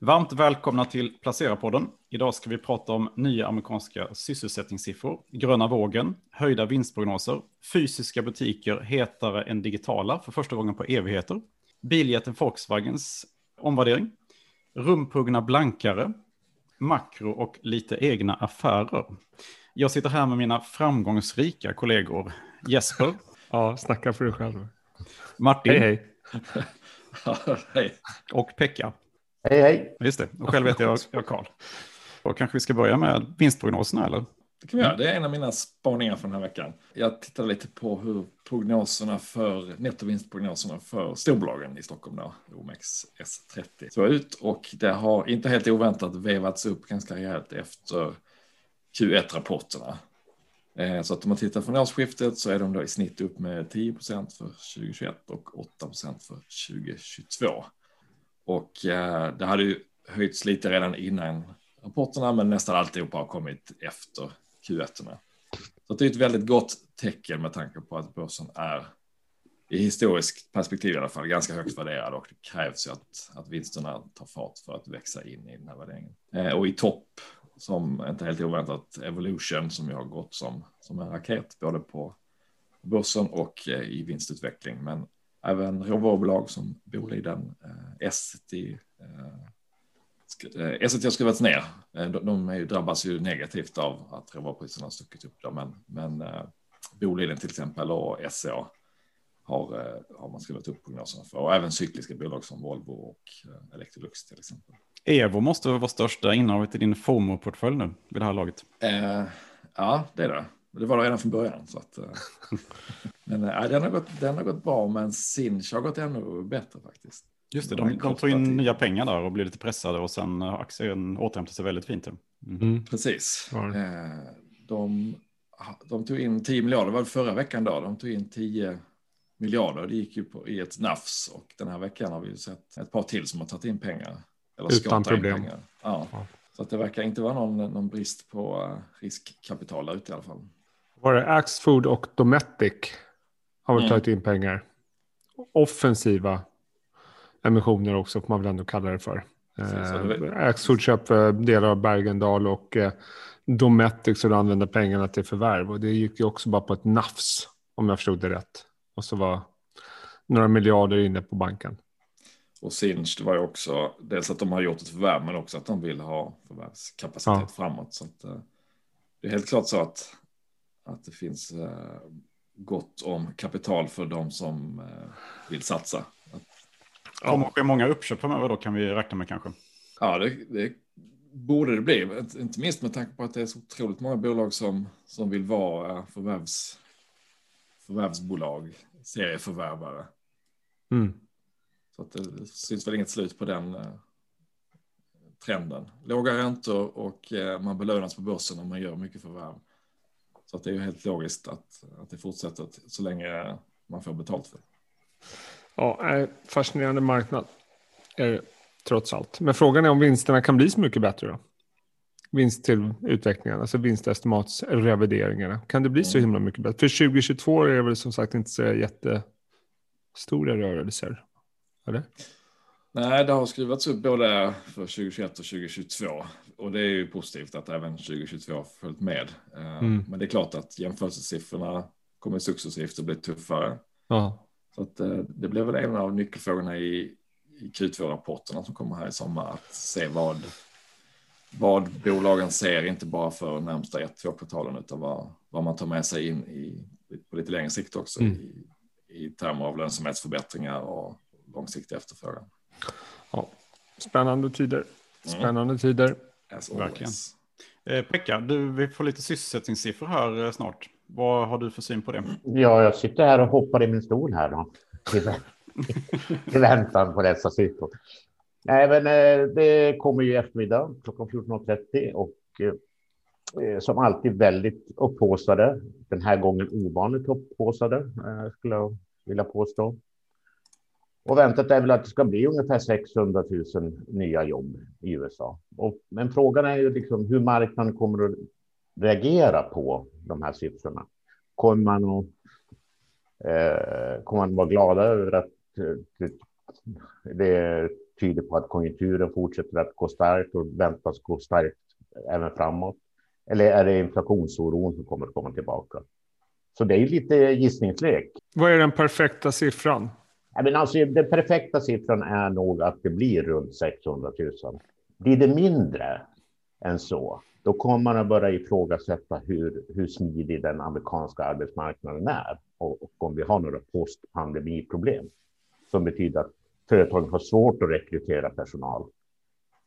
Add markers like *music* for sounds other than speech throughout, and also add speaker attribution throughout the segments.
Speaker 1: Varmt välkomna till Placera-podden. Idag ska vi prata om nya amerikanska sysselsättningssiffror, gröna vågen, höjda vinstprognoser, fysiska butiker hetare än digitala för första gången på evigheter, biljätten Volkswagens omvärdering, rumpuggna blankare, makro och lite egna affärer. Jag sitter här med mina framgångsrika kollegor Jesper. *laughs*
Speaker 2: Ja, snacka för dig själv.
Speaker 1: Martin.
Speaker 2: Hej.
Speaker 3: hej. *laughs*
Speaker 1: Och Pekka.
Speaker 4: Hej, hej.
Speaker 1: Just det, och själv heter jag, jag Karl. Och kanske vi ska börja med vinstprognoserna eller?
Speaker 3: Det kan vi göra. Det är en av mina spaningar för den här veckan. Jag tittade lite på hur prognoserna för nettovinstprognoserna för storbolagen i Stockholm då, OMXS30 såg ut och det har inte helt oväntat vevats upp ganska rejält efter Q1-rapporterna. Eh, så att om man tittar från årsskiftet så är de då i snitt upp med 10 procent för 2021 och 8 procent för 2022. Och eh, det hade ju höjts lite redan innan rapporterna, men nästan alltihopa har kommit efter Q1. Så det är ett väldigt gott tecken med tanke på att börsen är i historiskt perspektiv i alla fall ganska högt värderad och det krävs ju att, att vinsterna tar fart för att växa in i den här värderingen. Eh, och i topp, som inte helt oväntat, Evolution som ju har gått som, som en raket både på börsen och eh, i vinstutveckling. Men även råvarubolag som Boliden, eh, Essity, eh, eh Essity har skruvats ner. De, de är ju, drabbas ju negativt av att råvarupriserna har stuckit upp där, men, men Boliden till exempel och SCA har, har man skruvat upp prognoserna för och även cykliska bolag som Volvo och Electrolux till exempel.
Speaker 1: Evo måste vara största innehavet i din FOMO-portfölj nu vid det här laget.
Speaker 3: Eh, ja, det är det. Det var det redan från början. Så att, eh, *laughs* men äh, den, har gått, den har gått bra, men Sinch har gått ännu bättre faktiskt.
Speaker 1: Just det, de, de tog in nya pengar där och blev lite pressade och sen aktien återhämtade sig väldigt fint.
Speaker 3: Mm. Mm. Precis. Ja. De, de tog in 10 miljarder, var det förra veckan då? De tog in 10 miljarder. Det gick ju på, i ett nafs och den här veckan har vi sett ett par till som har tagit in pengar.
Speaker 2: Eller Utan problem.
Speaker 3: Ja. ja. Så att det verkar inte vara någon, någon brist på riskkapital där ute i alla fall
Speaker 2: var det Axfood och Dometic har väl mm. tagit in pengar. Offensiva emissioner också får man väl ändå kalla det för. Eh, Axfood köper delar av Bergendal och eh, Dometic skulle använda pengarna till förvärv och det gick ju också bara på ett nafs om jag förstod det rätt. Och så var några miljarder inne på banken.
Speaker 3: Och Sinch, det var ju också dels att de har gjort ett förvärv men också att de vill ha förvärvskapacitet ja. framåt. Så att, eh, det är helt klart så att att det finns eh, gott om kapital för de som eh, vill satsa.
Speaker 1: Ja. Kommer ske många uppköp framöver då kan vi räkna med kanske.
Speaker 3: Ja, det, det borde det bli. Inte minst med tanke på att det är så otroligt många bolag som, som vill vara förvärvs, förvärvsbolag, serieförvärvare. Mm. Så att det, syns väl inget slut på den eh, trenden. Låga räntor och man belönas på börsen om man gör mycket förvärv. Så att det är ju helt logiskt att, att det fortsätter så länge man får betalt för det.
Speaker 2: Ja, fascinerande marknad är det trots allt. Men frågan är om vinsterna kan bli så mycket bättre då? Vinst till utvecklingen, alltså vinstestimatsrevideringarna. Kan det bli så mm. himla mycket bättre? För 2022 är det väl som sagt inte så jättestora rörelser? Eller?
Speaker 3: Nej, det har skruvats upp både för 2021 och 2022 och det är ju positivt att även 2022 har följt med. Eh, mm. Men det är klart att jämförelsesiffrorna kommer successivt att bli tuffare. Ja. Så att eh, det blir väl en av nyckelfrågorna i, i Q2-rapporterna som kommer här i sommar att se vad, vad bolagen ser, inte bara för närmsta ett, två kvartalen utan vad, vad man tar med sig in i, på lite längre sikt också mm. i, i termer av lönsamhetsförbättringar och långsiktig efterfrågan.
Speaker 2: Ja, spännande tider. Mm. Spännande mm. tider.
Speaker 1: Verkligen. Eh, Pekka, du, vi får lite sysselsättningssiffror här eh, snart. Vad har du för syn på det?
Speaker 4: Ja, jag sitter här och hoppar i min stol här då. I *laughs* väntan på dessa siffror. Nej, men eh, det kommer ju i eftermiddag klockan 14.30 och eh, som alltid väldigt upphåsade. Den här gången ovanligt upphåsade eh, skulle jag vilja påstå. Och väntat är väl att det ska bli ungefär 600 000 nya jobb i USA. Och, men frågan är ju liksom hur marknaden kommer att reagera på de här siffrorna. Kommer man att, eh, kommer man att vara glada över att eh, det, det tyder på att konjunkturen fortsätter att gå starkt och väntas gå starkt även framåt? Eller är det inflationsoron som kommer att komma tillbaka? Så det är lite gissningslek.
Speaker 2: Vad är den perfekta siffran?
Speaker 4: Mean, alltså, den perfekta siffran är nog att det blir runt 600 000. Blir det mindre än så, då kommer man att börja ifrågasätta hur, hur smidig den amerikanska arbetsmarknaden är och, och om vi har några postpandemiproblem som betyder att företagen har svårt att rekrytera personal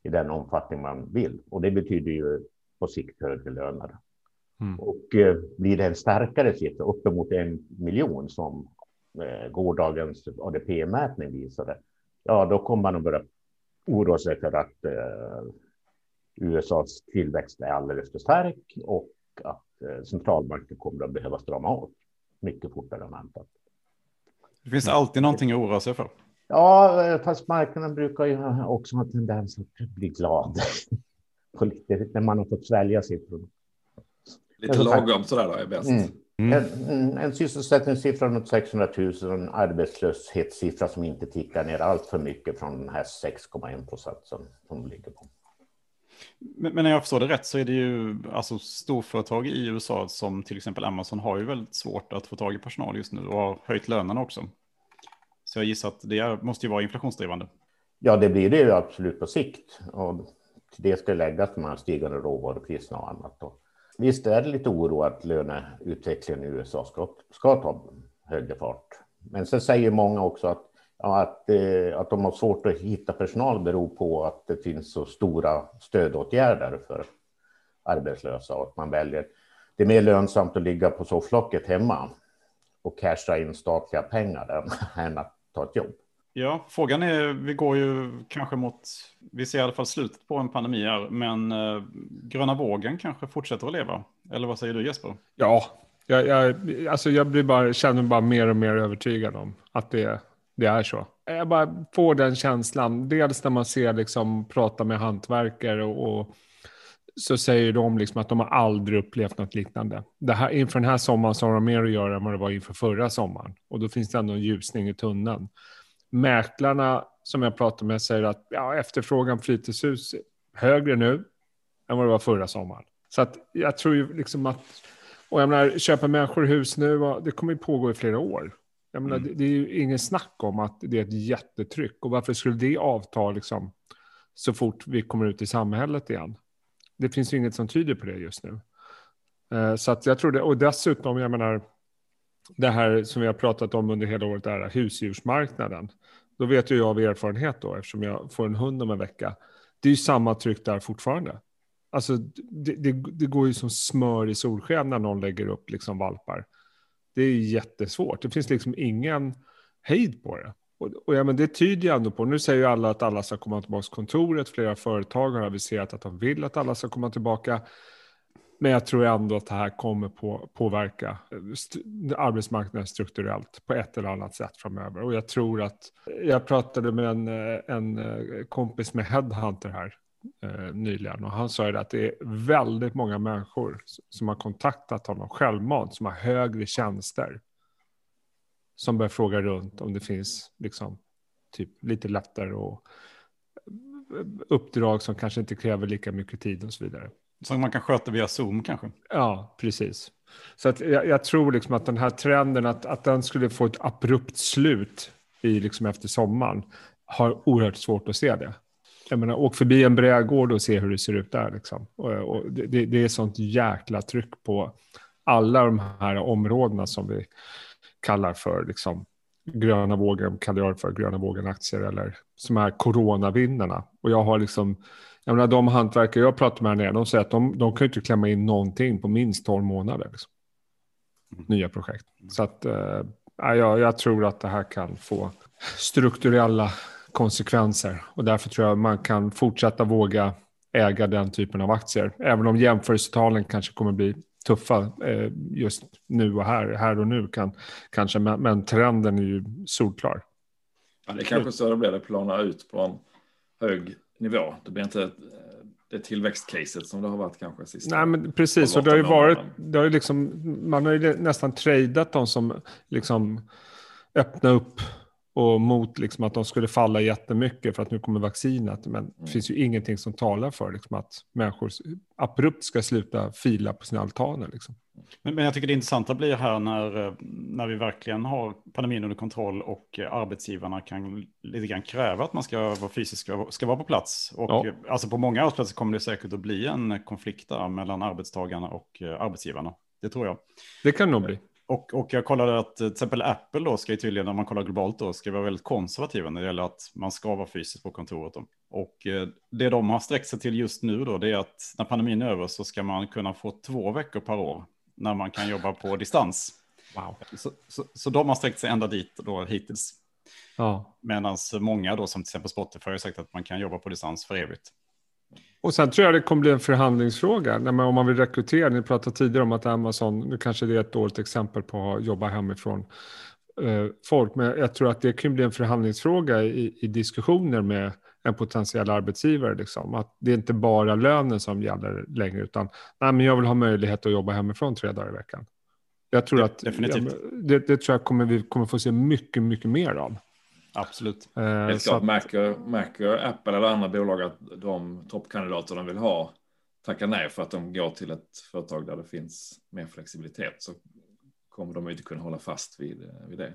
Speaker 4: i den omfattning man vill. Och det betyder ju på sikt högre löner. Mm. Och eh, blir det en starkare siffra, uppemot en miljon som gårdagens ADP-mätning visade, ja, då kommer man att börja oroa sig för att eh, USAs tillväxt är alldeles för stark och att eh, centralbanken kommer att behöva strama åt mycket fortare än väntat.
Speaker 1: Det finns alltid någonting att oroa sig för.
Speaker 4: Ja, eh, fast marknaden brukar ju också ha tendens att bli glad. *laughs* när man har fått svälja siffrorna.
Speaker 3: Lite lagom sådär då är bäst. Mm.
Speaker 4: Mm. En, en sysselsättningssiffra runt 600 000 och en arbetslöshetssiffra som inte tickar ner allt för mycket från den här 6,1 procent som, som ligger på.
Speaker 1: Men, men när jag förstår det rätt så är det ju alltså storföretag i USA som till exempel Amazon har ju väldigt svårt att få tag i personal just nu och har höjt lönerna också. Så jag gissar att det måste ju vara inflationsdrivande.
Speaker 4: Ja, det blir det ju absolut på sikt. Och till det ska läggas de här stigande råvarupriserna och annat. Och visst är det lite oro att löneutvecklingen i USA ska, ska ta högre fart. Men sen säger många också att, ja, att, eh, att de har svårt att hitta personal beror på att det finns så stora stödåtgärder för arbetslösa och att man väljer. Det är mer lönsamt att ligga på sofflocket hemma och casha in statliga pengar än att ta ett jobb.
Speaker 1: Ja, frågan är, vi går ju kanske mot, vi ser i alla fall slutet på en pandemi här, men eh, gröna vågen kanske fortsätter att leva. Eller vad säger du Jesper?
Speaker 2: Ja, jag, jag, alltså jag blir bara, känner mig bara mer och mer övertygad om att det, det är så. Jag bara får den känslan, dels när man ser liksom prata med hantverkare och, och så säger de liksom att de har aldrig upplevt något liknande. Det här, inför den här sommaren så har de mer att göra än vad det var inför förra sommaren. Och då finns det ändå en ljusning i tunneln. Mäklarna som jag pratar med säger att ja, efterfrågan på fritidshus är högre nu än vad det var förra sommaren. Så att jag tror ju liksom att, och jag menar, köpa människor hus nu, det kommer ju pågå i flera år. Jag menar, mm. det, det, är ju ingen snack om att det är ett jättetryck. Och varför skulle det avta liksom, så fort vi kommer ut i samhället igen? Det finns ju inget som tyder på det just nu. Eh, så att jag tror det, och dessutom, jag menar, det här som vi har pratat om under hela året, är husdjursmarknaden. Då vet ju jag av erfarenhet då, eftersom jag får en hund om en vecka. Det är ju samma tryck där fortfarande. Alltså, det, det, det går ju som smör i solsken när någon lägger upp liksom valpar. Det är jättesvårt. Det finns liksom ingen hejd på det. Och, och ja, men det tyder ju ändå på, nu säger ju alla att alla ska komma tillbaka till kontoret, flera företag har aviserat att de vill att alla ska komma tillbaka. Men jag tror ändå att det här kommer på, påverka eh, arbetsmarknaden strukturellt på ett eller annat sätt framöver. Och jag tror att, eh, jag pratade med en, eh, en kompis med Headhunter här eh, nyligen och han sa ju att det är väldigt många människor som har kontaktat honom självmant, som har högre tjänster som börjar fråga runt om det finns liksom, typ, lite lättare och uppdrag som kanske inte kräver lika mycket tid och så vidare.
Speaker 1: Som man kan sköta via Zoom kanske?
Speaker 2: Ja, precis. Så att jag, jag tror liksom att den här trenden, att, att den skulle få ett abrupt slut i, liksom efter sommaren, har oerhört svårt att se det. Jag menar, åk förbi en brädgård och se hur det ser ut där. Liksom. Och, och det, det, är sånt jäkla tryck på alla de här områdena som vi kallar för liksom, gröna vågen, kallar jag för gröna vågen-aktier eller som är coronavinnarna. Och jag har liksom, jag menar de hantverkare jag pratar med här nere, de säger att de, de kan inte klämma in någonting på minst 12 månader. Liksom. Mm. Nya projekt. Så att, äh, jag, jag tror att det här kan få strukturella konsekvenser och därför tror jag man kan fortsätta våga äga den typen av aktier. Även om jämförelsetalen kanske kommer bli tuffa eh, just nu och här, här och nu kan, kanske, men, men trenden är ju solklar.
Speaker 3: Ja, det kanske så det blir, det planar ut på en hög nivå. Det blir inte det tillväxtcaset som det har varit kanske sista.
Speaker 2: Nej, men precis, och det har ju varit, det har ju liksom, man har ju nästan tradat de som liksom öppnar upp och mot liksom att de skulle falla jättemycket för att nu kommer vaccinet. Men mm. det finns ju ingenting som talar för liksom att människor abrupt ska sluta fila på sina altaner. Liksom.
Speaker 1: Men, men, jag tycker det intressanta blir här när, när vi verkligen har pandemin under kontroll och arbetsgivarna kan lite grann kräva att man ska vara fysisk, ska vara på plats. Och ja. alltså på många arbetsplatser kommer det säkert att bli en konflikt där mellan arbetstagarna och arbetsgivarna. Det tror jag.
Speaker 2: Det kan nog bli.
Speaker 1: Och, och jag kollade att till exempel Apple då ska ju tydligen, om man kollar globalt då, ska vara väldigt konservativa när det gäller att man ska vara fysiskt på kontoret. Då. Och eh, det de har sträckt sig till just nu då, det är att när pandemin är över så ska man kunna få två veckor per år när man kan jobba på distans. Wow. Så, så, så de har sträckt sig ända dit då hittills. Ja. Medan många då, som till exempel Spotify, har sagt att man kan jobba på distans för evigt.
Speaker 2: Och sen tror jag det kommer bli en förhandlingsfråga. När man, om man vill rekrytera, ni pratade tidigare om att Amazon, nu kanske det är ett dåligt exempel på att jobba hemifrån eh, folk, men jag tror att det kan bli en förhandlingsfråga i, i diskussioner med en potentiell arbetsgivare. Liksom. Att det är inte bara lönen som gäller längre, utan nej, men jag vill ha möjlighet att jobba hemifrån tre dagar i veckan. Jag tror att
Speaker 1: Definitivt.
Speaker 2: det, det tror jag kommer vi kommer få se mycket, mycket mer av.
Speaker 1: Absolut.
Speaker 3: Eh, Helt klart märker, märker Apple eller andra bolag att de toppkandidater de vill ha tackar nej för att de går till ett företag där det finns mer flexibilitet så kommer de inte kunna hålla fast vid, vid det.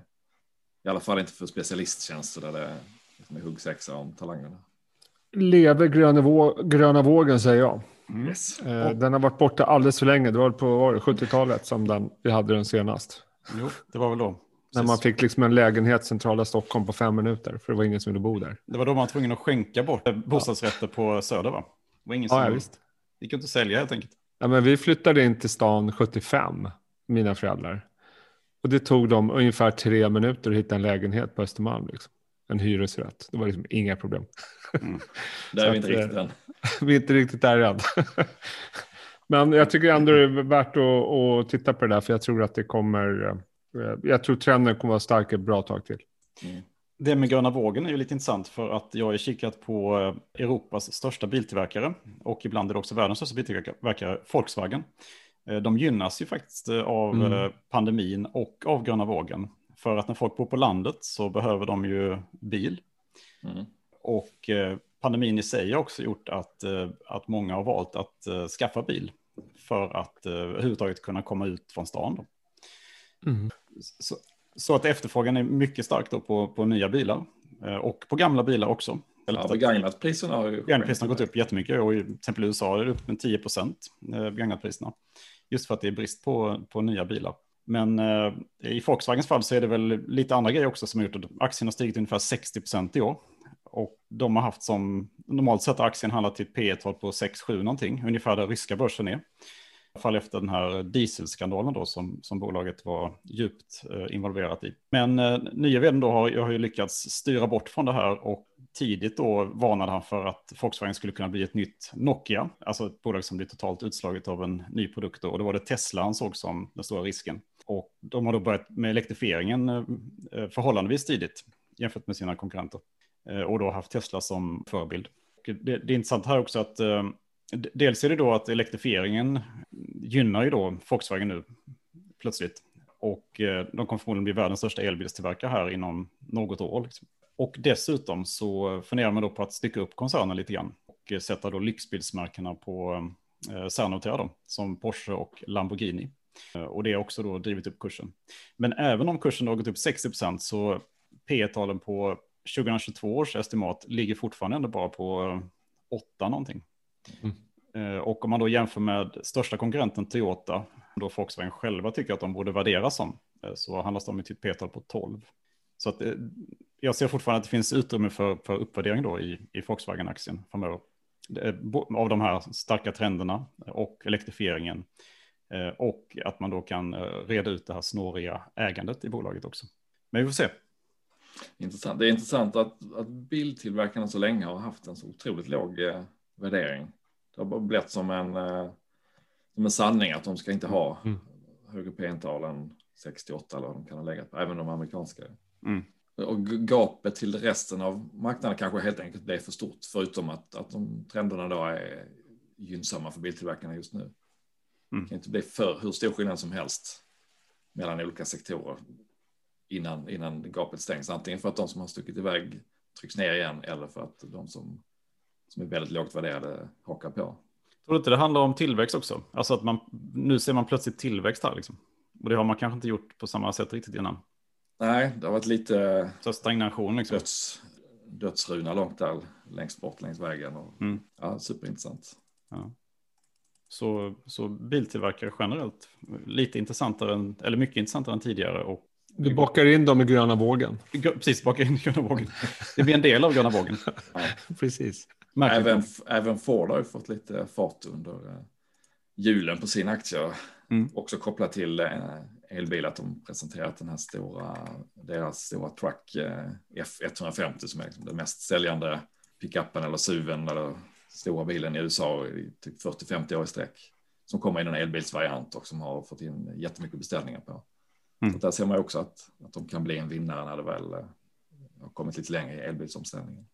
Speaker 3: I alla fall inte för specialisttjänster där det liksom är huggsexa om talangerna.
Speaker 2: Lever gröna, vå gröna vågen säger jag.
Speaker 3: Mm. Yes.
Speaker 2: Eh, den har varit borta alldeles för länge. Det var på 70-talet som den, vi hade den senast.
Speaker 1: Jo, det var väl då.
Speaker 2: När man fick liksom en lägenhet centrala Stockholm på fem minuter, för det var ingen som ville bo där.
Speaker 1: Det var då man var tvungen att skänka bort bostadsrätter på Söder, va? Det var ingen som
Speaker 2: ja, ja, visst.
Speaker 1: Det gick inte att sälja helt enkelt.
Speaker 2: Ja, men vi flyttade in till stan 75, mina föräldrar. Och det tog dem ungefär tre minuter att hitta en lägenhet på Östermalm. Liksom. En hyresrätt. Det var liksom inga problem.
Speaker 3: Mm. *laughs* Där är vi inte riktigt än. *laughs*
Speaker 2: vi är inte riktigt där än. *laughs* men jag tycker ändå det är värt att, att titta på det där, för jag tror att det kommer eh, Eh, jag tror trenden kommer att vara stark ett bra tag till.
Speaker 1: Mm. Det med gröna vågen är ju lite intressant för att jag har kikat på eh, Europas största biltillverkare och ibland är det också världens största biltillverkare, Volkswagen. Eh, de gynnas ju faktiskt av mm. pandemin och av gröna vågen. För att när folk bor på landet så behöver de ju bil. Mm. Och pandemin i sig har också gjort att, att många har valt att skaffa bil för att överhuvudtaget kunna komma ut från stan. Mm. Så, så, att efterfrågan är mycket stark då på, på nya bilar eh, och på gamla bilar också.
Speaker 3: Ja, begagnatpriserna har ju
Speaker 1: Begagnatpriserna gått upp jättemycket och i till exempel USA är det upp med 10 procent eh, begagnatpriserna. Just för att det är brist på, på nya bilar. Men eh, i Volkswagens fall så är det väl lite andra grejer också som har gjort att aktien har stigit ungefär 60 procent i år. Och de har haft som, normalt sett aktien handlat till ett P tal på 6-7 någonting, ungefär där ryska börsen är fall efter den här dieselskandalen då som, som bolaget var djupt eh, involverat i. Men eh, nya vdn då har, har ju lyckats styra bort från det här och tidigt då varnade han för att Volkswagen skulle kunna bli ett nytt Nokia, alltså ett bolag som blir totalt utslaget av en ny produkt då. och då var det Tesla han såg som den stora risken. Och de har då börjat med elektrifieringen eh, eh förhållandevis tidigt jämfört med sina konkurrenter eh, och då haft Tesla som förebild. Det, det, är intressant här också att eh, Dels är det då att elektrifieringen gynnar ju då Volkswagen nu plötsligt. Och eh, de kommer förmodligen bli världens största elbilstillverkare här inom något år. Liksom. Och dessutom så funderar man då på att stycka upp koncernen lite grann och eh, sätta då lyxbilsmärkena på eh, särnoterade som Porsche och Lamborghini. Eh, och det har också då drivit upp kursen. Men även om kursen har gått upp 60 procent så P-talen på 2022 års estimat ligger fortfarande ändå bara på eh, 8 någonting. Mm. Eh, och om man då jämför med största konkurrenten Toyota, då Volkswagen själva tycker att de borde värderas som, eh, så handlas de i typ P-tal på 12. Så att, eh, jag ser fortfarande att det finns utrymme för, för uppvärdering då i, i Volkswagen-aktien framöver. Av de här starka trenderna och elektrifieringen. Och att man då kan reda ut det här snåriga ägandet i bolaget också. Men vi får se.
Speaker 3: Intressant. Det är intressant att, att biltillverkarna så länge har haft en så otroligt låg värdering. Det har blivit som en, eh, som en sanning att de ska inte ha mm. högre P-tal än 68 eller vad de kan ha legat på, även de amerikanska. Mm. Och gapet till resten av marknaden kanske helt enkelt blir för stort, förutom att, att de trenderna då är gynnsamma för biltillverkarna just nu. Mm. Det kan inte bli för hur stor skillnad som helst mellan olika sektorer. innan, innan gapet stängs. Antingen för att de som har stuckit iväg trycks ner igen eller för att de som, som är väldigt lågt värderade hakar på.
Speaker 1: Tror du inte det handlar om tillväxt också? Alltså att man, nu ser man plötsligt tillväxt här liksom. Och det har man kanske inte gjort på samma sätt riktigt innan.
Speaker 3: Nej, det har varit lite
Speaker 1: Så stagnation liksom.
Speaker 3: döds, dödsruna långt där längst bort längs vägen. Och,
Speaker 1: Mm.
Speaker 3: Ja, superintressant.
Speaker 1: Ja. Så, så biltillverkare generellt lite intressantare än, eller mycket intressantare än tidigare. Och
Speaker 2: Du bakar in dem i gröna vågen.
Speaker 1: Precis baka in gröna vågen. Det blir en del av gröna vågen. *laughs*
Speaker 2: Precis.
Speaker 1: Märkligt.
Speaker 3: Även, även Ford har ju fått lite fart under eh, julen på sin aktie.
Speaker 1: Mm.
Speaker 3: Också kopplat till eh, elbil att de presenterat den här stora, deras stora truck eh, F150 som är liksom den mest säljande pickuppen eller SUVen eller stora bilen i USA i typ 40-50 år i sträck. Som kommer i en elbilsvariant och som har fått in jättemycket beställningar på.
Speaker 1: Mm.
Speaker 3: Så där ser man också att, att de kan bli en vinnare när det väl eh, har kommit lite längre i elbilsomställningen.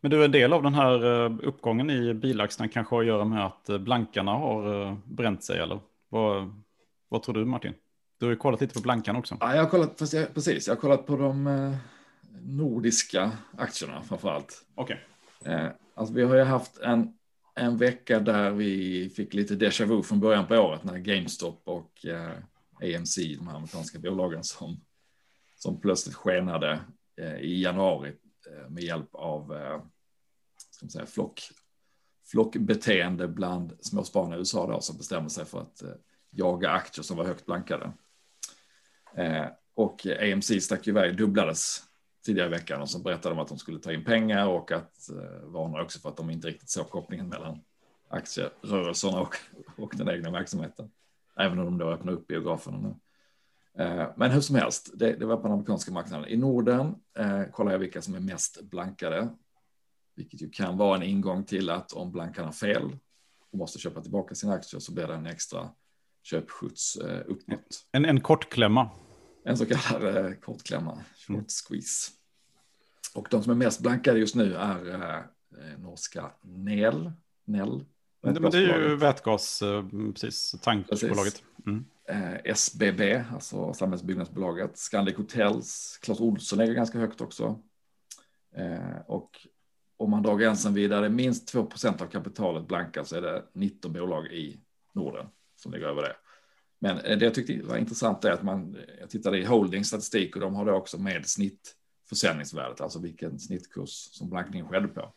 Speaker 1: Men du, en del av den här eh, uppgången i bilaxlarna kanske har att göra med att eh, blankarna har bränt sig, eller? Vad, vad tror du, Martin? Du har ju kollat lite på blankan också.
Speaker 3: Ja, jag har kollat, precis, jag har kollat på de nordiska aktierna framför allt.
Speaker 1: Okej.
Speaker 3: Eh, alltså vi har ju haft en, en vecka där vi fick lite déjà vu från början på året när GameStop och AMC, de här amerikanska bolagen som, som plötsligt skenade eh, i januari eh, med hjälp av eh, ska man säga, flock, flockbeteende bland småspararna i USA då, som bestämde sig för att eh, jaga aktier som var högt blankade. Eh, och AMC stack iväg, dubblades tidigare i veckan och så berättade de att de skulle ta in pengar och att eh, varnar också för att de inte riktigt såg kopplingen mellan aktierörelserna och, och den egna verksamheten. Även om de då öppnar upp biograferna nu. Eh, men hur som helst, det, det var på den amerikanska marknaden. I Norden eh, kollar jag vilka som är mest blankade, vilket ju kan vara en ingång till att om blankarna har fel och måste köpa tillbaka sina aktier så blir det en extra köpskjuts eh, uppåt.
Speaker 1: En, en kort klämma.
Speaker 3: En så kallad eh, kortklämma, short squeeze. Och de som är mest blankade just nu är eh, eh, norska Nel. Nel.
Speaker 1: Men det är ju vätgas, eh, precis, tankbolaget. Mm.
Speaker 3: Eh, SBB, alltså Samhällsbyggnadsbolaget. Scandic Hotels, Clas Ohlson ligger ganska högt också. Eh, och om man drar gränsen vidare, minst 2% av kapitalet blankar så är det 19 bolag i Norden som ligger över det. Men eh, det jag tyckte var intressant är att man, jag tittade i holdingstatistik och de har det också med snittförsäljningsvärdet, alltså vilken snittkurs som blankningen skedde på.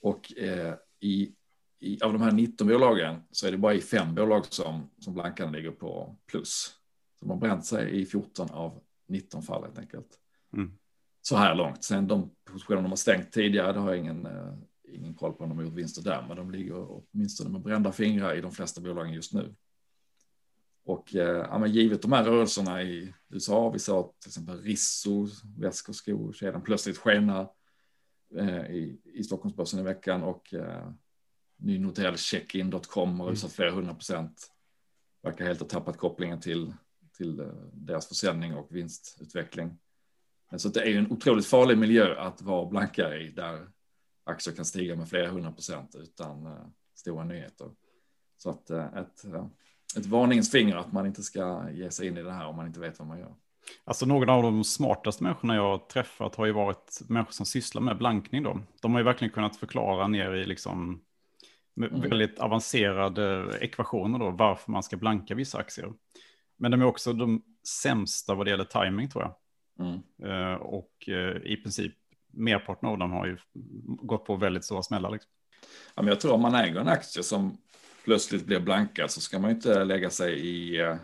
Speaker 3: Och eh, i, i, av de här 19 bolagen så är det bara i fem bolag som, som blankarna ligger på plus. Så de har bränt sig i 14 av 19 fall helt enkelt.
Speaker 1: Mm.
Speaker 3: Så här långt. Sen de positioner de har stängt tidigare, det har jag ingen, eh, ingen koll på om de har gjort vinster där, men de ligger åtminstone med brända fingrar i de flesta bolagen just nu. Och eh, ja, givet de här rörelserna i USA, vi såg till exempel Risso, väskor, skor, kedjan plötsligt skena eh, i, i Stockholmsbörsen i veckan och nynoterade checkin.com har rusat flera hundra procent. Verkar helt ha tappat kopplingen till, till eh, deras försäljning och vinstutveckling. Men Så det är ju en otroligt farlig miljö att vara blankare i där aktier kan stiga med flera hundra procent utan eh, stora nyheter. Så att eh, ett, ett varningens finger att man inte ska ge sig in i det här om man inte vet vad man gör.
Speaker 1: Alltså några av de smartaste människorna jag har träffat har ju varit människor som sysslar med blankning då. De har ju verkligen kunnat förklara ner i liksom
Speaker 3: Mm.
Speaker 1: väldigt avancerade ekvationer då varför man ska blanka vissa aktier. Men de är också de sämsta vad det gäller timing tror jag.
Speaker 3: Mm.
Speaker 1: Eh, och eh, i princip merparten av dem har ju gått på väldigt stora smällar. Liksom.
Speaker 3: Ja, men jag tror om man äger en aktie som plötsligt blir blankad så ska man ju inte lägga sig i eh,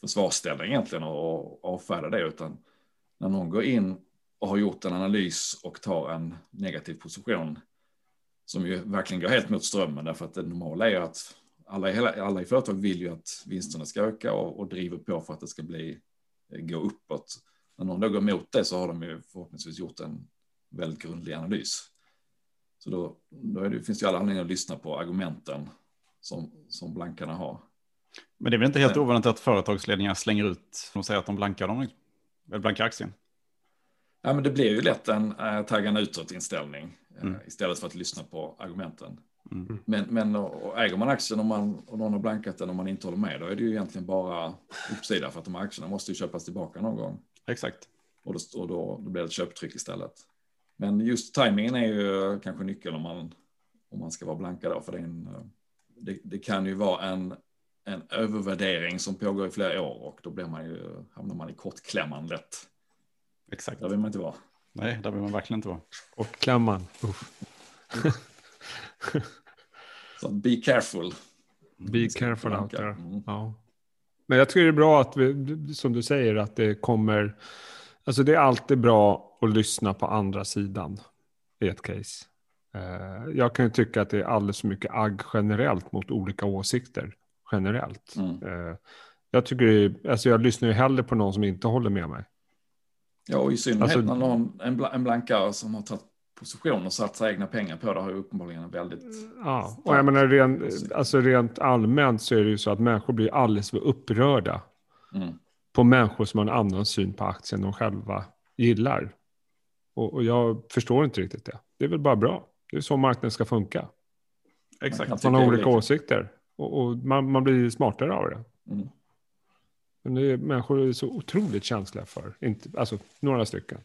Speaker 3: försvarsställning egentligen och och avfärda det utan när någon går in och har gjort en analys och tar en negativ position som ju verkligen går helt mot strömmen därför att det normala är att alla hela, alla i företag vill ju att vinsterna ska öka och, och driver på för att det ska bli eh, gå uppåt. När någon då går emot det så har de ju förhoppningsvis gjort en väldigt grundlig analys. Så då, då det, finns det ju alla anledningar att lyssna på argumenten som, som blankarna har.
Speaker 1: Men det är väl inte helt
Speaker 3: Nej.
Speaker 1: ovanligt att företagsledningar slänger ut och säger att de blankar dem, eller blankar aktien.
Speaker 3: Ja, men det blir ju lätt en äh, taggarna utåt inställning eh,
Speaker 1: Mm.
Speaker 3: istället för att lyssna på argumenten.
Speaker 1: Mm.
Speaker 3: Men, men och, äger man aktien och, man, och någon har blankat den och man inte håller med, då är det ju egentligen bara uppsida för att de här aktierna måste ju köpas tillbaka någon gång.
Speaker 1: Exakt.
Speaker 3: Och då, och då, då blir det ett köptryck istället. Men just tajmingen är ju kanske nyckeln om man, om man ska vara blanka då, för det, en, det, det, kan ju vara en, en övervärdering som pågår i flera år och då blir man ju, hamnar man i kortklämman lätt.
Speaker 1: Exakt.
Speaker 3: Där vill man inte vara.
Speaker 1: Nej, där vill man verkligen inte vara.
Speaker 2: Kortklämman. *laughs*
Speaker 3: Så be careful.
Speaker 2: Be careful out there.
Speaker 3: Mm.
Speaker 2: Ja. Men jag tycker det är bra att vi, som du säger, att det kommer. Alltså det är alltid bra att lyssna på andra sidan i ett case. Eh, jag kan ju tycka att det är alldeles för mycket agg generellt mot olika åsikter generellt.
Speaker 3: Mm.
Speaker 2: Eh, jag tycker, det- alltså jag lyssnar ju hellre på någon som inte håller med mig.
Speaker 3: Ja, och i synnerhet
Speaker 2: Alltså-
Speaker 3: när någon, en, en blankare som har tagit position och satt sina egna pengar på det har ju uppenbarligen en väldigt...
Speaker 2: Ja, och jag menar rent, alltså rent allmänt så är det ju så att människor blir alldeles för upprörda
Speaker 3: Mm.
Speaker 2: på människor som har en annan syn på aktien de själva gillar. Och, och jag förstår inte riktigt det. Det är väl bara bra. Det är så marknaden ska funka.
Speaker 1: Exakt.
Speaker 2: Att man har olika. åsikter. Och, och man, man blir smartare av det.
Speaker 3: Mm.
Speaker 2: Men det är, människor är så otroligt känsliga för, inte, alltså några stycken.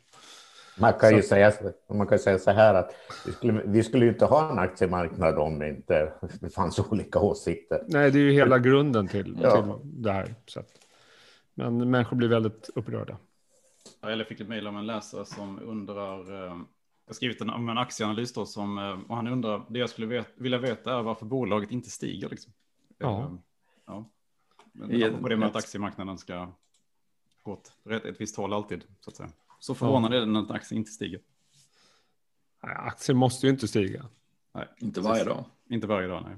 Speaker 4: Man kan, ju säga, man kan säga så här att vi skulle, vi skulle ju inte ha en aktiemarknad om det inte det *laughs* fanns olika åsikter.
Speaker 2: Nej, det är ju hela grunden till,
Speaker 4: Ja.
Speaker 2: till det här. Så att, men människor blir väldigt upprörda.
Speaker 1: Ja, Eller fick ett mejl om en läsare som undrar, eh, jag har skrivit en, om en aktieanalys då, som, eh, och han undrar, det jag skulle vet, vilja veta är varför bolaget inte stiger. Liksom.
Speaker 2: Ja.
Speaker 1: Eh, ja. Men på det med att aktiemarknaden ska gå åt rätt- ett visst håll alltid. Så, att säga. så förvånande är det när en aktie inte stiger.
Speaker 2: Nej, aktier måste ju inte stiga.
Speaker 1: Nej,
Speaker 3: Inte varje dag.
Speaker 1: Inte varje dag, nej.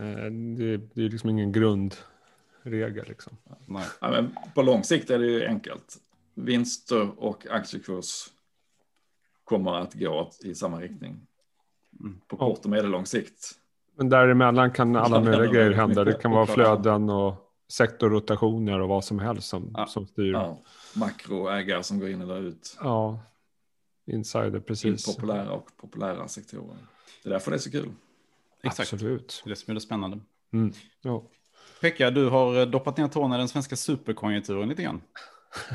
Speaker 2: Eh, Det, det är liksom ingen grundregel. Liksom.
Speaker 1: nej.
Speaker 3: Ja, men på lång sikt är det ju enkelt. Vinster och aktiekurs kommer att gå i samma riktning.
Speaker 1: Mm.
Speaker 3: På kort och medellång sikt.
Speaker 2: Men däremellan kan alla
Speaker 3: kan
Speaker 2: möjliga grejer hända. Det kan vara flöden och sektorrotationer och vad som helst som,
Speaker 1: Ja.
Speaker 2: som styr. Ja.
Speaker 3: Ja, makroägare som går in eller ut.
Speaker 2: Insider, precis.
Speaker 3: Impopulära och populära sektorer. Det är därför det är så kul.
Speaker 1: Exakt,
Speaker 2: Absolut.
Speaker 1: det är det som är det spännande.
Speaker 2: Mm. Ja.
Speaker 1: Pekka, du har eh, doppat ner tårna i den svenska superkonjunkturen lite grann.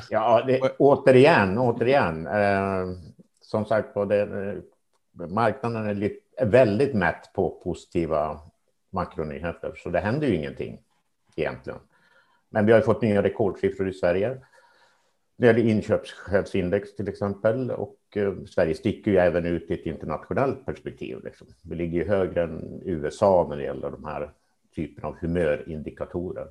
Speaker 4: Ja, det, återigen, återigen. Eh, som sagt var, det, eh, marknaden är, lite, är väldigt mätt på positiva makronyheter, så det händer ju ingenting egentligen. Men vi har ju fått nya rekordsiffror i Sverige. Det gäller inköpschefsindex till exempel och eh, Sverige sticker ju även ut i ett internationellt perspektiv. Liksom. Vi ligger ju högre än USA när det gäller de här typen av humörindikatorer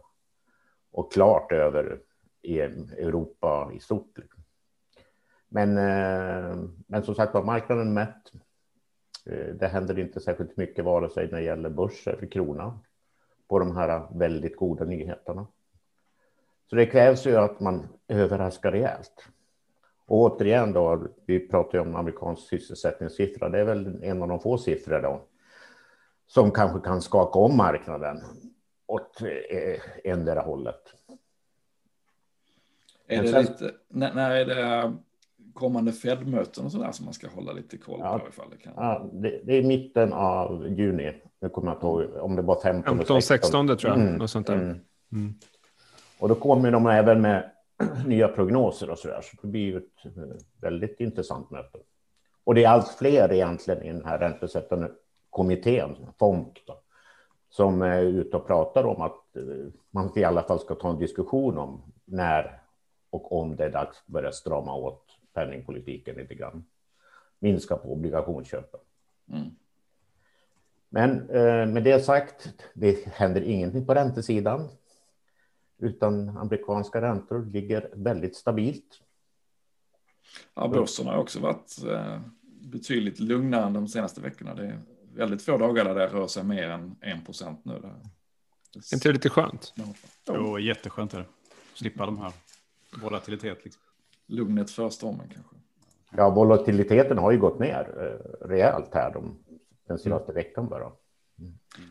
Speaker 4: och klart över i Europa i stort. Liksom. Men, eh, men som sagt var, marknaden mätt. Eh, Det händer inte särskilt mycket vare sig när det gäller börs eller krona på de här väldigt goda nyheterna. Så det krävs ju att man överraskar rejält. Och återigen då, vi pratar ju om amerikansk sysselsättningssiffra. Det är väl en av de få siffror då som kanske kan skaka om marknaden åt eh, endera hållet.
Speaker 3: Är det
Speaker 4: sen-
Speaker 3: lite, när är det kommande Fed-möten och sådär som man ska hålla lite koll
Speaker 4: Ja.
Speaker 3: på ifall det kan?
Speaker 4: Ja, det, det är mitten av juni. Nu kommer jag inte ihåg om det var 15 eller
Speaker 2: 15, 16 tror jag.
Speaker 4: Mm,
Speaker 2: Något sånt där.
Speaker 4: Mm.
Speaker 2: Mm.
Speaker 4: Och då kommer de även med *clears throat* nya prognoser och så där. Så det blir ju ett eh, väldigt intressant möte. Och det är allt fler egentligen i den här räntesättande kommittén, FOMC, då, som är ute och pratar om att eh, man i alla fall ska ta en diskussion om när och om det är dags att börja strama åt penningpolitiken lite grann. Minska på obligationsköpen.
Speaker 3: Mm.
Speaker 4: Men eh, med det sagt, det händer ingenting på räntesidan. Utan amerikanska räntor ligger väldigt stabilt.
Speaker 3: Ja, börsen har också varit eh, betydligt lugnare än de senaste veckorna. Det är väldigt få dagar där det rör sig mer än 1 procent nu. Där.
Speaker 2: Är inte det lite skönt?
Speaker 1: Jo, jätteskönt är det. Slippa de här volatilitet. Liksom.
Speaker 3: Lugnet för stormen kanske.
Speaker 4: Ja, volatiliteten har ju gått ner eh, rejält här de, den senaste veckan bara.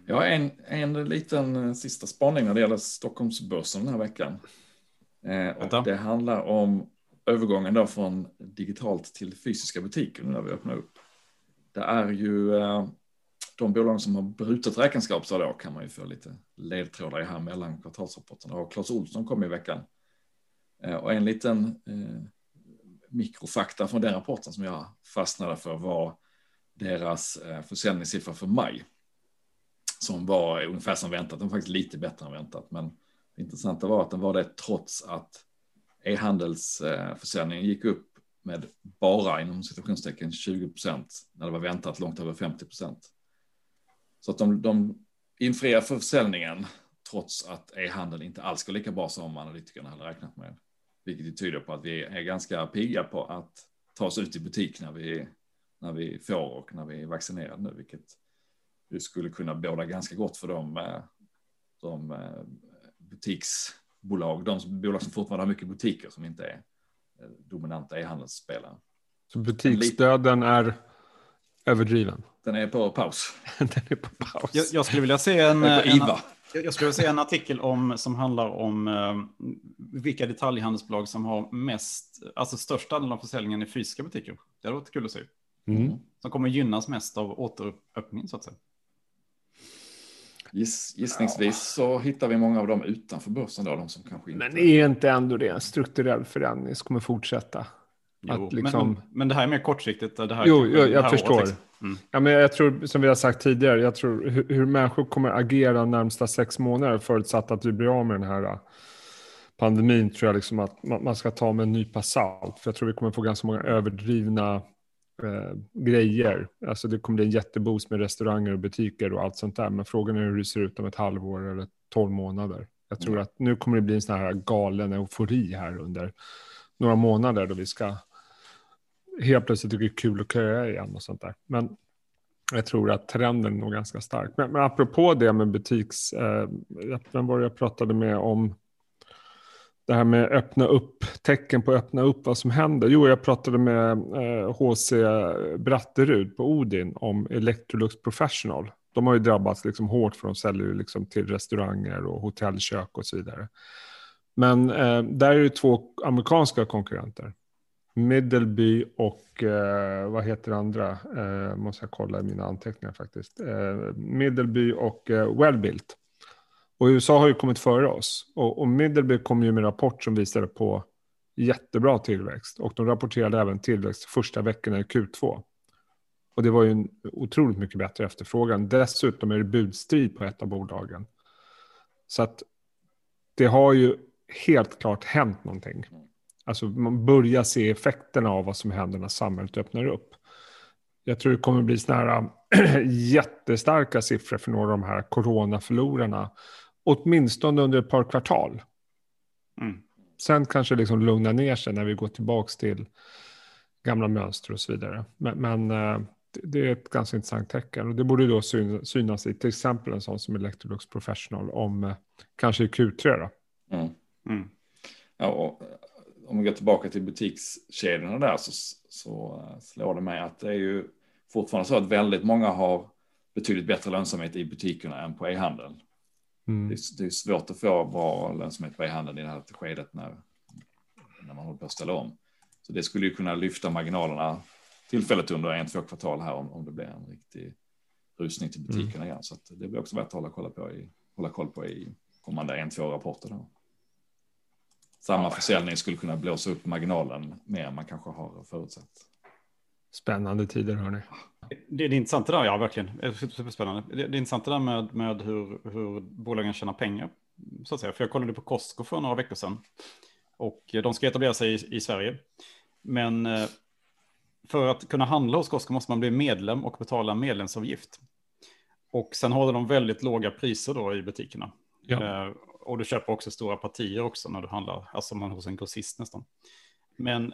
Speaker 3: Jag har en, en liten eh, sista spaning när det gäller Stockholmsbörsen den här veckan. Eh, det handlar om övergången då från digitalt till fysiska butiker när vi öppnar upp. Det är ju eh, de bolag som har brutet räkenskapsår då kan man ju få lite ledtrådar i här mellan kvartalsrapporterna. Och Clas Ohlson kom i veckan. Eh, och en liten eh, mikrofakta från den rapporten som jag fastnade för var deras eh, försäljningssiffra för maj. Som var ungefär som väntat, den var faktiskt lite bättre än väntat. Men det intressanta var att den var det trots att e-handelsförsäljningen eh, gick upp med bara inom situationstecken 20 procent när det var väntat långt över 50 procent. Så att de, de infriar försäljningen trots att e-handeln inte alls går lika bra som analytikerna hade räknat med. Vilket tyder på att vi är ganska pigga på att ta oss ut i butik när vi, när vi får och när vi är vaccinerade nu, vilket skulle kunna båda ganska gott för de, eh, de eh, butiksbolag, de bolag som fortfarande har mycket butiker som inte är eh, dominanta e-handelsspelare.
Speaker 2: Så butiksdöden är överdriven?
Speaker 3: Den är på paus. *laughs*
Speaker 2: den är på paus.
Speaker 1: Jag, jag skulle vilja se en, en, jag skulle se en artikel om, som handlar om uh, vilka detaljhandelsbolag som har mest, alltså största andelen av försäljningen i fysiska butiker. Det hade varit kul att se. Mm. Som kommer gynnas mest av återöppningen så att säga.
Speaker 3: Giss, gissningsvis så hittar vi många av dem utanför börsen då, de som kanske inte...
Speaker 2: Men är inte ändå det en strukturell förändring som kommer fortsätta?
Speaker 1: Jo, liksom... men, men, det här är mer kortsiktigt. Det här,
Speaker 2: jo, jag, jag förstår. Året, liksom. mm. ja, men jag tror, som vi har sagt tidigare, jag tror hur, hur människor kommer agera närmsta sex månader förutsatt att vi blir av med den här äh, pandemin tror jag liksom att man, man ska ta med en nypa salt. För jag tror vi kommer få ganska många överdrivna eh, grejer. Alltså det kommer bli en jätteboost med restauranger och butiker och allt sånt där. Men frågan är hur det ser ut om ett halvår eller tolv månader. Jag tror mm. att nu kommer det bli en sån här galen eufori här under några månader då vi ska helt plötsligt tycker det är kul att köa igen och sånt där. Men jag tror att trenden är nog ganska stark. Men, men apropå det med butiks, eh, vem var det jag pratade med om det här med öppna upp, tecken på öppna upp, vad som händer. Jo, jag pratade med eh, HC Bratterud på Odin om Electrolux Professional. De har ju drabbats liksom hårt för de säljer ju liksom till restauranger och hotellkök och så vidare. Men eh, där är det två amerikanska konkurrenter. Middleby och eh, vad heter andra? Eh, måste jag kolla i mina anteckningar faktiskt. Eh, Middleby och eh, Wellbuilt. Och USA har ju kommit före oss. Och, och Middleby kom ju med en rapport som visade på jättebra tillväxt. Och de rapporterade även tillväxt första veckorna i Q2. Och det var ju en otroligt mycket bättre efterfrågan. Dessutom är det budstrid på ett av bolagen. Så att det har ju helt klart hänt någonting. Mm. Alltså man börjar se effekterna av vad som händer när samhället öppnar upp. Jag tror det kommer bli sådana här *clears throat* jättestarka siffror för några av de här coronaförlorarna. Åtminstone under ett par kvartal. Mm. Sen kanske det liksom lugnar ner sig när vi går tillbaka till gamla mönster och så vidare. Men, men eh, det är ett ganska intressant tecken. Och det borde då synas i till exempel en sån som Electrolux Professional om eh, kanske i Q3. Då. Mm. Mm.
Speaker 3: Ja, och om vi går tillbaka till butikskedjorna där så, så eh, slår det mig att det är ju fortfarande så att väldigt många har betydligt bättre lönsamhet i butikerna än på e-handeln. Mm. Det, är, det, är svårt att få bra lönsamhet på e-handeln i det här skedet när, när man håller på att ställa om. Så det skulle ju kunna lyfta marginalerna tillfället under en, två kvartal här om, om det blir en riktig rusning till butikerna mm. igen. Så det blir också värt att hålla, kolla på i, hålla koll på i kommande en, två rapporter. Då samma försäljning skulle kunna blåsa upp marginalen mer än man kanske har förutsatt.
Speaker 2: Spännande tider hörni.
Speaker 1: Det är intressant det där, ja verkligen. Superspännande. Det är intressant det där med, med hur, hur bolagen tjänar pengar. Så att säga. För jag kollade på Costco för några veckor sedan. Och de ska etablera sig i, i Sverige. Men eh, för att kunna handla hos Costco måste man bli medlem och betala medlemsavgift. Och sen håller de väldigt låga priser då i butikerna. Ja. Eh, och du köper också stora partier också när du handlar, alltså man hos en grossist nästan. Men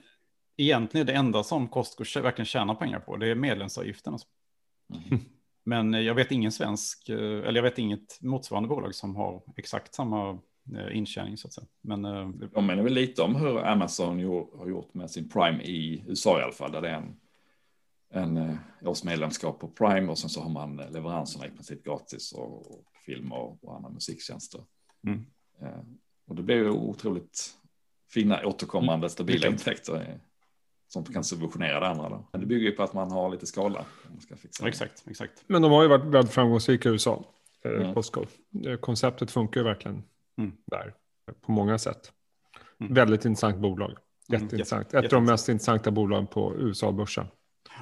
Speaker 1: egentligen det enda som Costco verkligen tjänar pengar på, det är medlemsavgiften. Alltså. Mm. *laughs* Men jag vet ingen svensk, eh, eller jag vet inget motsvarande bolag som har exakt samma eh, intjäning så att säga. Men,
Speaker 3: eh, De menar väl lite om hur Amazon har gjort med sin Prime i USA i alla fall, där det är en, en årsmedlemskap på Prime och sen så har man leveranserna i princip gratis och, och film och, och andra musiktjänster. Mm. Eh, och det blir ju otroligt fina återkommande stabila intäkter som kan subventionera det andra. Då. Men det bygger ju på att man har lite skala.
Speaker 1: exakt, exakt.
Speaker 2: Men de har ju varit väldigt framgångsrika i USA, eh, mm. Eh, konceptet funkar ju verkligen mm. där på många sätt. Mm. Väldigt intressant bolag. Jätteintressant. Mm, Ett av de mest intressanta bolagen på USA-börsen,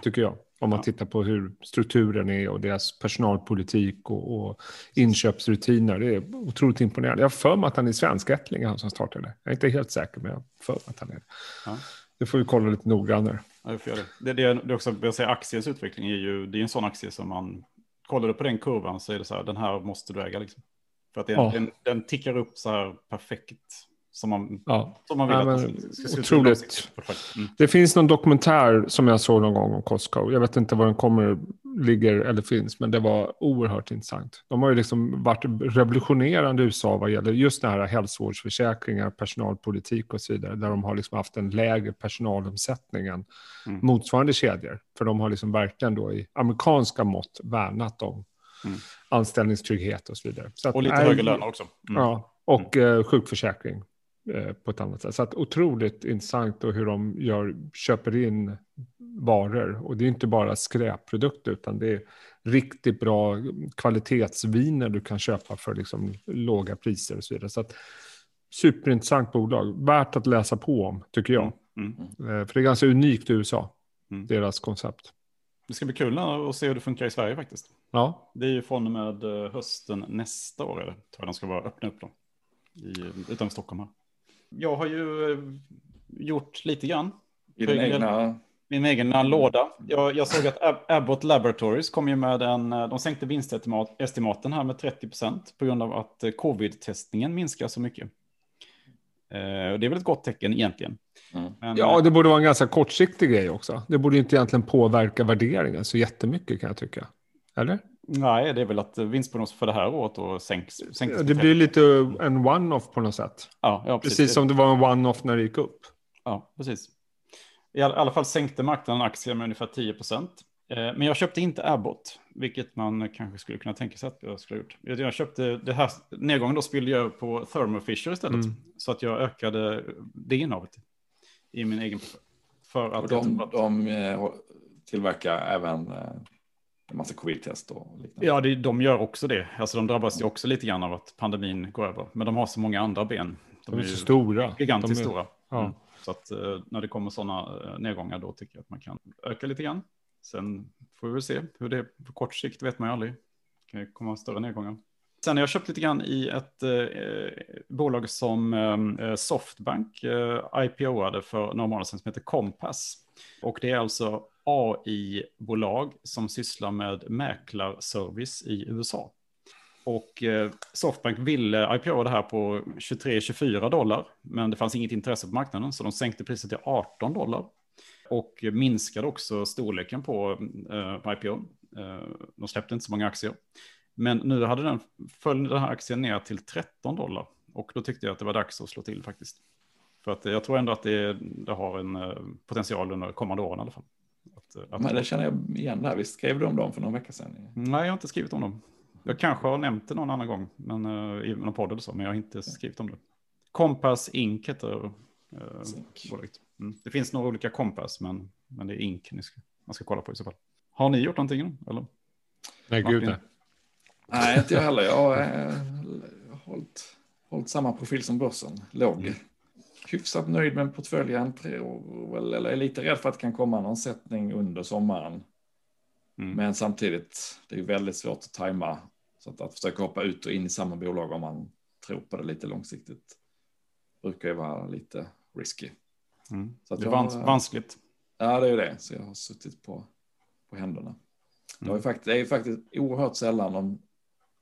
Speaker 2: tycker jag. Om man tittar på hur strukturen är och deras personalpolitik och, och inköpsrutiner. Det är otroligt imponerande. Jag har för mig att han är svenskättling, han som startade. Jag är inte helt säker, men jag har för mig att han är det. Ja. Det får vi kolla lite noggrannare.
Speaker 1: Ja, det, får det. Det, det, det också, jag säga, aktiens utveckling är ju, det är en sån aktie som man, kollar du på den kurvan så är det så här, den här måste du äga liksom. För att den, ja. den, den tickar upp så här perfekt som man, ja. som man vill ja, att
Speaker 2: den ska Otroligt. Mm. Det finns någon dokumentär som jag såg någon gång om Costco. Jag vet inte var den kommer, ligger eller finns, men det var oerhört intressant. De har ju liksom varit revolutionerande i USA vad gäller just det här hälsovårdsförsäkringar, personalpolitik och så vidare, där de har liksom haft en lägre personalomsättning än mm. motsvarande kedjor. För de har liksom verkligen då i amerikanska mått värnat om mm. anställningstrygghet och så vidare. Så
Speaker 1: och lite högre löner också.
Speaker 2: Mm. Ja, och mm. eh, sjukförsäkring på ett annat sätt. Så att otroligt intressant och hur de gör, köper in varor. Och det är inte bara skräpprodukter utan det är riktigt bra kvalitetsviner du kan köpa för liksom låga priser och så vidare. Så att, superintressant bolag, värt att läsa på om tycker jag. Mm. Mm. Eh, för det är ganska unikt i USA, mm. deras koncept.
Speaker 1: Det ska bli kul att se hur det funkar i Sverige faktiskt.
Speaker 2: Ja.
Speaker 1: Det är ju från och med eh, hösten nästa år, eller, tror jag de ska vara öppna upp då. I, utanför Stockholm här jag har ju eh, gjort lite grann.
Speaker 3: I din egna...
Speaker 1: Min egen låda. Jag, jag såg att Abbott Laboratories kom ju med en, eh, de sänkte vinstestimaten här med 30 procent på grund av att eh, covid-testningen minskar så mycket. Det är väl ett gott tecken egentligen.
Speaker 2: Mm. Men, ja, det borde vara en ganska kortsiktig grej också. Det borde inte egentligen påverka värderingen så jättemycket kan jag tycka. Eller?
Speaker 1: Nej, det är väl att vinstprognosen för det här året då sänks.
Speaker 2: sänks det blir lite en one-off på något sätt.
Speaker 1: Ja, ja
Speaker 2: precis. precis som det var en one-off när det gick upp.
Speaker 1: Ja, precis. I alla fall sänkte marknaden aktier med ungefär 10 procent. Eh, men jag köpte inte Abbott, vilket man kanske skulle kunna tänka sig att jag skulle ha gjort. Jag köpte det här nedgången då spillde jag på Thermo Fisher istället. Mm. Så att jag ökade det innehavet i min egen
Speaker 3: För att och de, de eh, tillverkar även eh, en massa covid-test och liknande.
Speaker 1: Ja, det, de gör också det. Alltså de drabbas ju också lite grann av att pandemin går över. Men de har så många andra ben.
Speaker 2: De, de är, är så stora.
Speaker 1: Gigantiskt är, stora. Ja. Mm. Så att uh, när det kommer sådana uh, nedgångar då tycker jag att man kan öka lite grann. Sen får vi väl se hur det är på kort sikt vet man ju aldrig. Det kan ju komma större nedgångar. Sen har jag köpt lite grann i ett eh, bolag som eh, Softbank eh, IPOade för några månader sedan som heter Compass. Och det är alltså AI-bolag som sysslar med mäklarservice i USA. Och eh, Softbank ville IPO det här på 23-24 dollar, men det fanns inget intresse på marknaden, så de sänkte priset till 18 dollar. Och minskade också storleken på eh, IPO. Eh, de släppte inte så många aktier. Men nu hade den, föll den här aktien ner till 13 dollar. Och då tyckte jag att det var dags att slå till faktiskt. För att jag tror ändå att det, det har en eh, potential under kommande åren i alla fall.
Speaker 3: Att, att Men det känner jag igen där. Visst skrev du om dem för någon vecka sedan?
Speaker 1: Nej, jag har inte skrivit om dem. Jag kanske har nämnt det någon annan gång, men, uh, i någon podd eller så, men jag har inte skrivit om det. Kompass Inc heter uh, bolaget. Mm. Det finns några olika Kompass, men, men det är Inc ska, man ska kolla på i så fall. Har ni gjort någonting? Eller?
Speaker 2: Nej, gud nej.
Speaker 3: Nej, inte jag heller. Jag har eh, hållit, hållit samma profil som börsen. Låg. Mm hyfsat nöjd med portföljen. Eller är lite rädd för att det kan komma någon sättning under sommaren. Mm. Men samtidigt, det är väldigt svårt att tajma. Så att, att försöka hoppa ut och in i samma bolag om man tror på det lite långsiktigt brukar ju vara lite risky.
Speaker 1: Mm. Så att det är jag, vanskligt.
Speaker 3: Ja, det är ju det. Så jag har suttit på, på händerna. Mm. Det, är faktiskt, det är faktiskt oerhört sällan om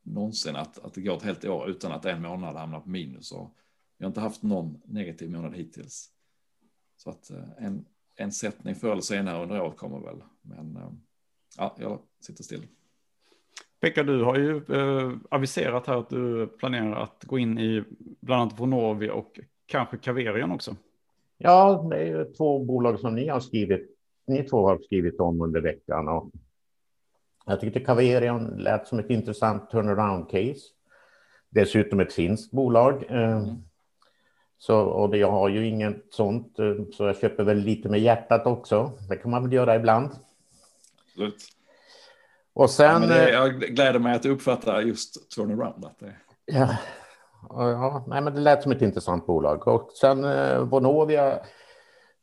Speaker 3: någonsin att, att det går ett helt år utan att en månad hamnar på minus. Och vi har inte haft någon negativ månad hittills. Så att eh, en, en sättning förr eller senare under året kommer väl. Men eh, ja, jag sitter still.
Speaker 1: Pekka, du har ju eh, aviserat här att du planerar att gå in i bland annat Vonovi och kanske Caverion också.
Speaker 4: Ja, det är ju två bolag som ni har skrivit. Ni två har skrivit om under veckan. Och jag tyckte Caverion lät som ett intressant turnaround case. Dessutom ett finskt bolag. Mm. Så, och jag har ju inget sånt, eh, så jag köper väl lite med hjärtat också. Det kan man väl göra ibland.
Speaker 3: Absolut.
Speaker 4: Och sen... Ja,
Speaker 3: det, eh, jag gläder mig att du uppfattar just turnaround. Att det...
Speaker 4: ja, ja, nej, men det lät som ett intressant bolag. Och sen eh, Vonovia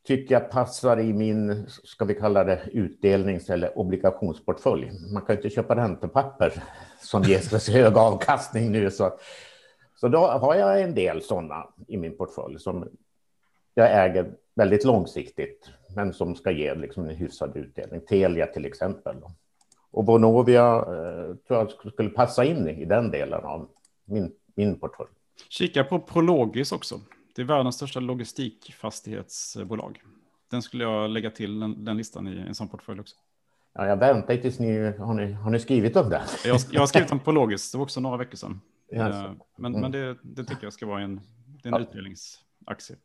Speaker 4: tycker jag passar i min, ska vi kalla det utdelnings eller obligationsportfölj. Man kan ju inte köpa räntepapper som ger så hög avkastning nu. Så, så då har jag en del sådana i min portfölj som jag äger väldigt långsiktigt, men som ska ge liksom en hyfsad utdelning. Telia till exempel. Och Vonovia eh, tror jag skulle passa in i den delen av min, min portfölj.
Speaker 1: Kika på Prologis också. Det är världens största logistikfastighetsbolag. Den skulle jag lägga till den, den listan i en sån portfölj också.
Speaker 4: Ja, jag väntar tills ni har, ni har ni skrivit om det.
Speaker 1: Jag, jag har skrivit om *laughs* Prologis, det var också några veckor sedan. Ja, men mm. men det, det, tycker jag ska vara en, det är en ja. utdelningsaktie.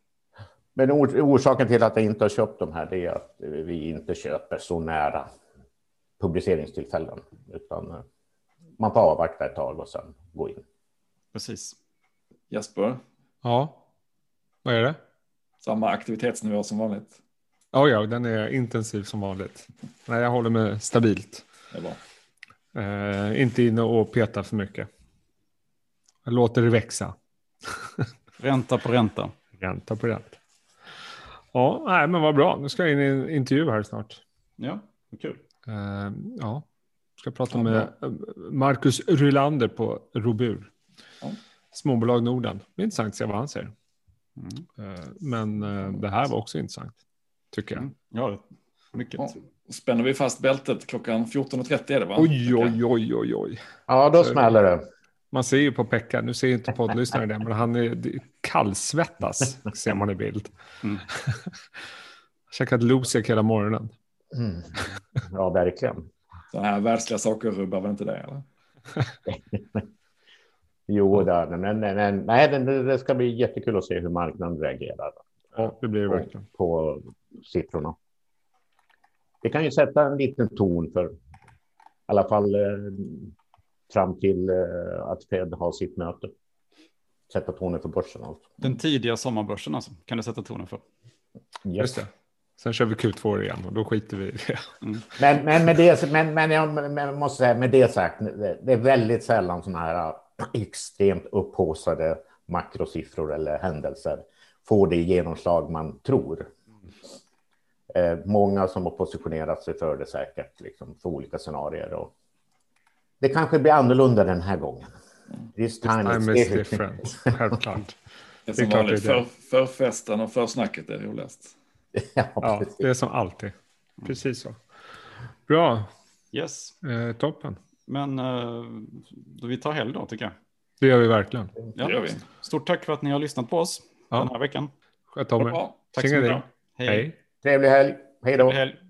Speaker 4: Men orsaken till att jag inte har köpt de här det är att vi inte köper så nära publiceringstillfällen. Utan eh, man får avvakta ett tag och sen gå in.
Speaker 1: Precis.
Speaker 3: Jesper?
Speaker 2: Ja, vad är det?
Speaker 3: Samma aktivitetsnivå som vanligt?
Speaker 2: Ja, ja, den är intensiv som vanligt. Nej, jag håller mig stabilt.
Speaker 3: Det är bra.
Speaker 2: Eh, inte inne och peta för mycket. Jag låter det växa.
Speaker 1: ränta på ränta.
Speaker 2: Ränta på ränta. Ja, nej, men vad bra. Nu ska jag in i en intervju här snart.
Speaker 1: Ja, kul.
Speaker 2: Uh, ja, ska prata ja, med bra. Marcus Rylander på Robur. Ja. Småbolag Norden. Det är intressant att se vad han säger. Mm. Uh, men uh, det här var också intressant, tycker jag. Mm.
Speaker 1: Ja, mycket. Ja.
Speaker 3: Spänner vi fast bältet klockan 14.30 är det va?
Speaker 2: Oj, oj, oj, oj, oj.
Speaker 4: Ja, då smäller det.
Speaker 2: Man ser ju på Pekka, nu ser inte poddlyssnaren det, men han är kallsvettas, ser man i bild. Mm. *laughs* Käkat Losec hela morgonen.
Speaker 4: Mm. Ja, verkligen.
Speaker 3: Sådana här världsliga saker rubbar väl inte det? Eller? *laughs*
Speaker 4: jo, där, men, men, men nej, det, det, ska bli jättekul att se hur marknaden reagerar.
Speaker 2: Ja, det blir det
Speaker 4: verkligen. På siffrorna. Det kan ju sätta en liten ton för i alla fall eh, fram till eh, att Fed har sitt möte. Sätta tonen för börsen. Alltså.
Speaker 1: Den tidiga sommarbörsen alltså, kan det sätta tonen för.
Speaker 2: Yes. Just det. Sen kör vi Q2 igen och då skiter vi i det.
Speaker 4: Mm. Men, men, med det, men, men jag måste säga, med det sagt, det är väldigt sällan sådana här äh, extremt upphåsade makrosiffror eller händelser får det genomslag man tror. Eh, många som har positionerat sig för det säkert, liksom, för olika scenarier. Och det kanske blir annorlunda den här gången.
Speaker 2: This time, This time is different. Självklart.
Speaker 3: Det är som det är vanligt, för, förfesten och försnacket är roligast. *laughs*
Speaker 2: ja, ja, det är som alltid. Precis så. Bra.
Speaker 1: Yes.
Speaker 2: Eh, toppen.
Speaker 1: Men eh, då vi tar helg då tycker jag.
Speaker 2: Det gör vi verkligen.
Speaker 1: Ja. Det gör vi. Stort tack för att ni har lyssnat på oss ja. den här veckan.
Speaker 2: Sköt om er.
Speaker 1: Tack så mycket.
Speaker 2: Hej. Hej.
Speaker 4: Trevlig helg. Hej då. Trevlig helg.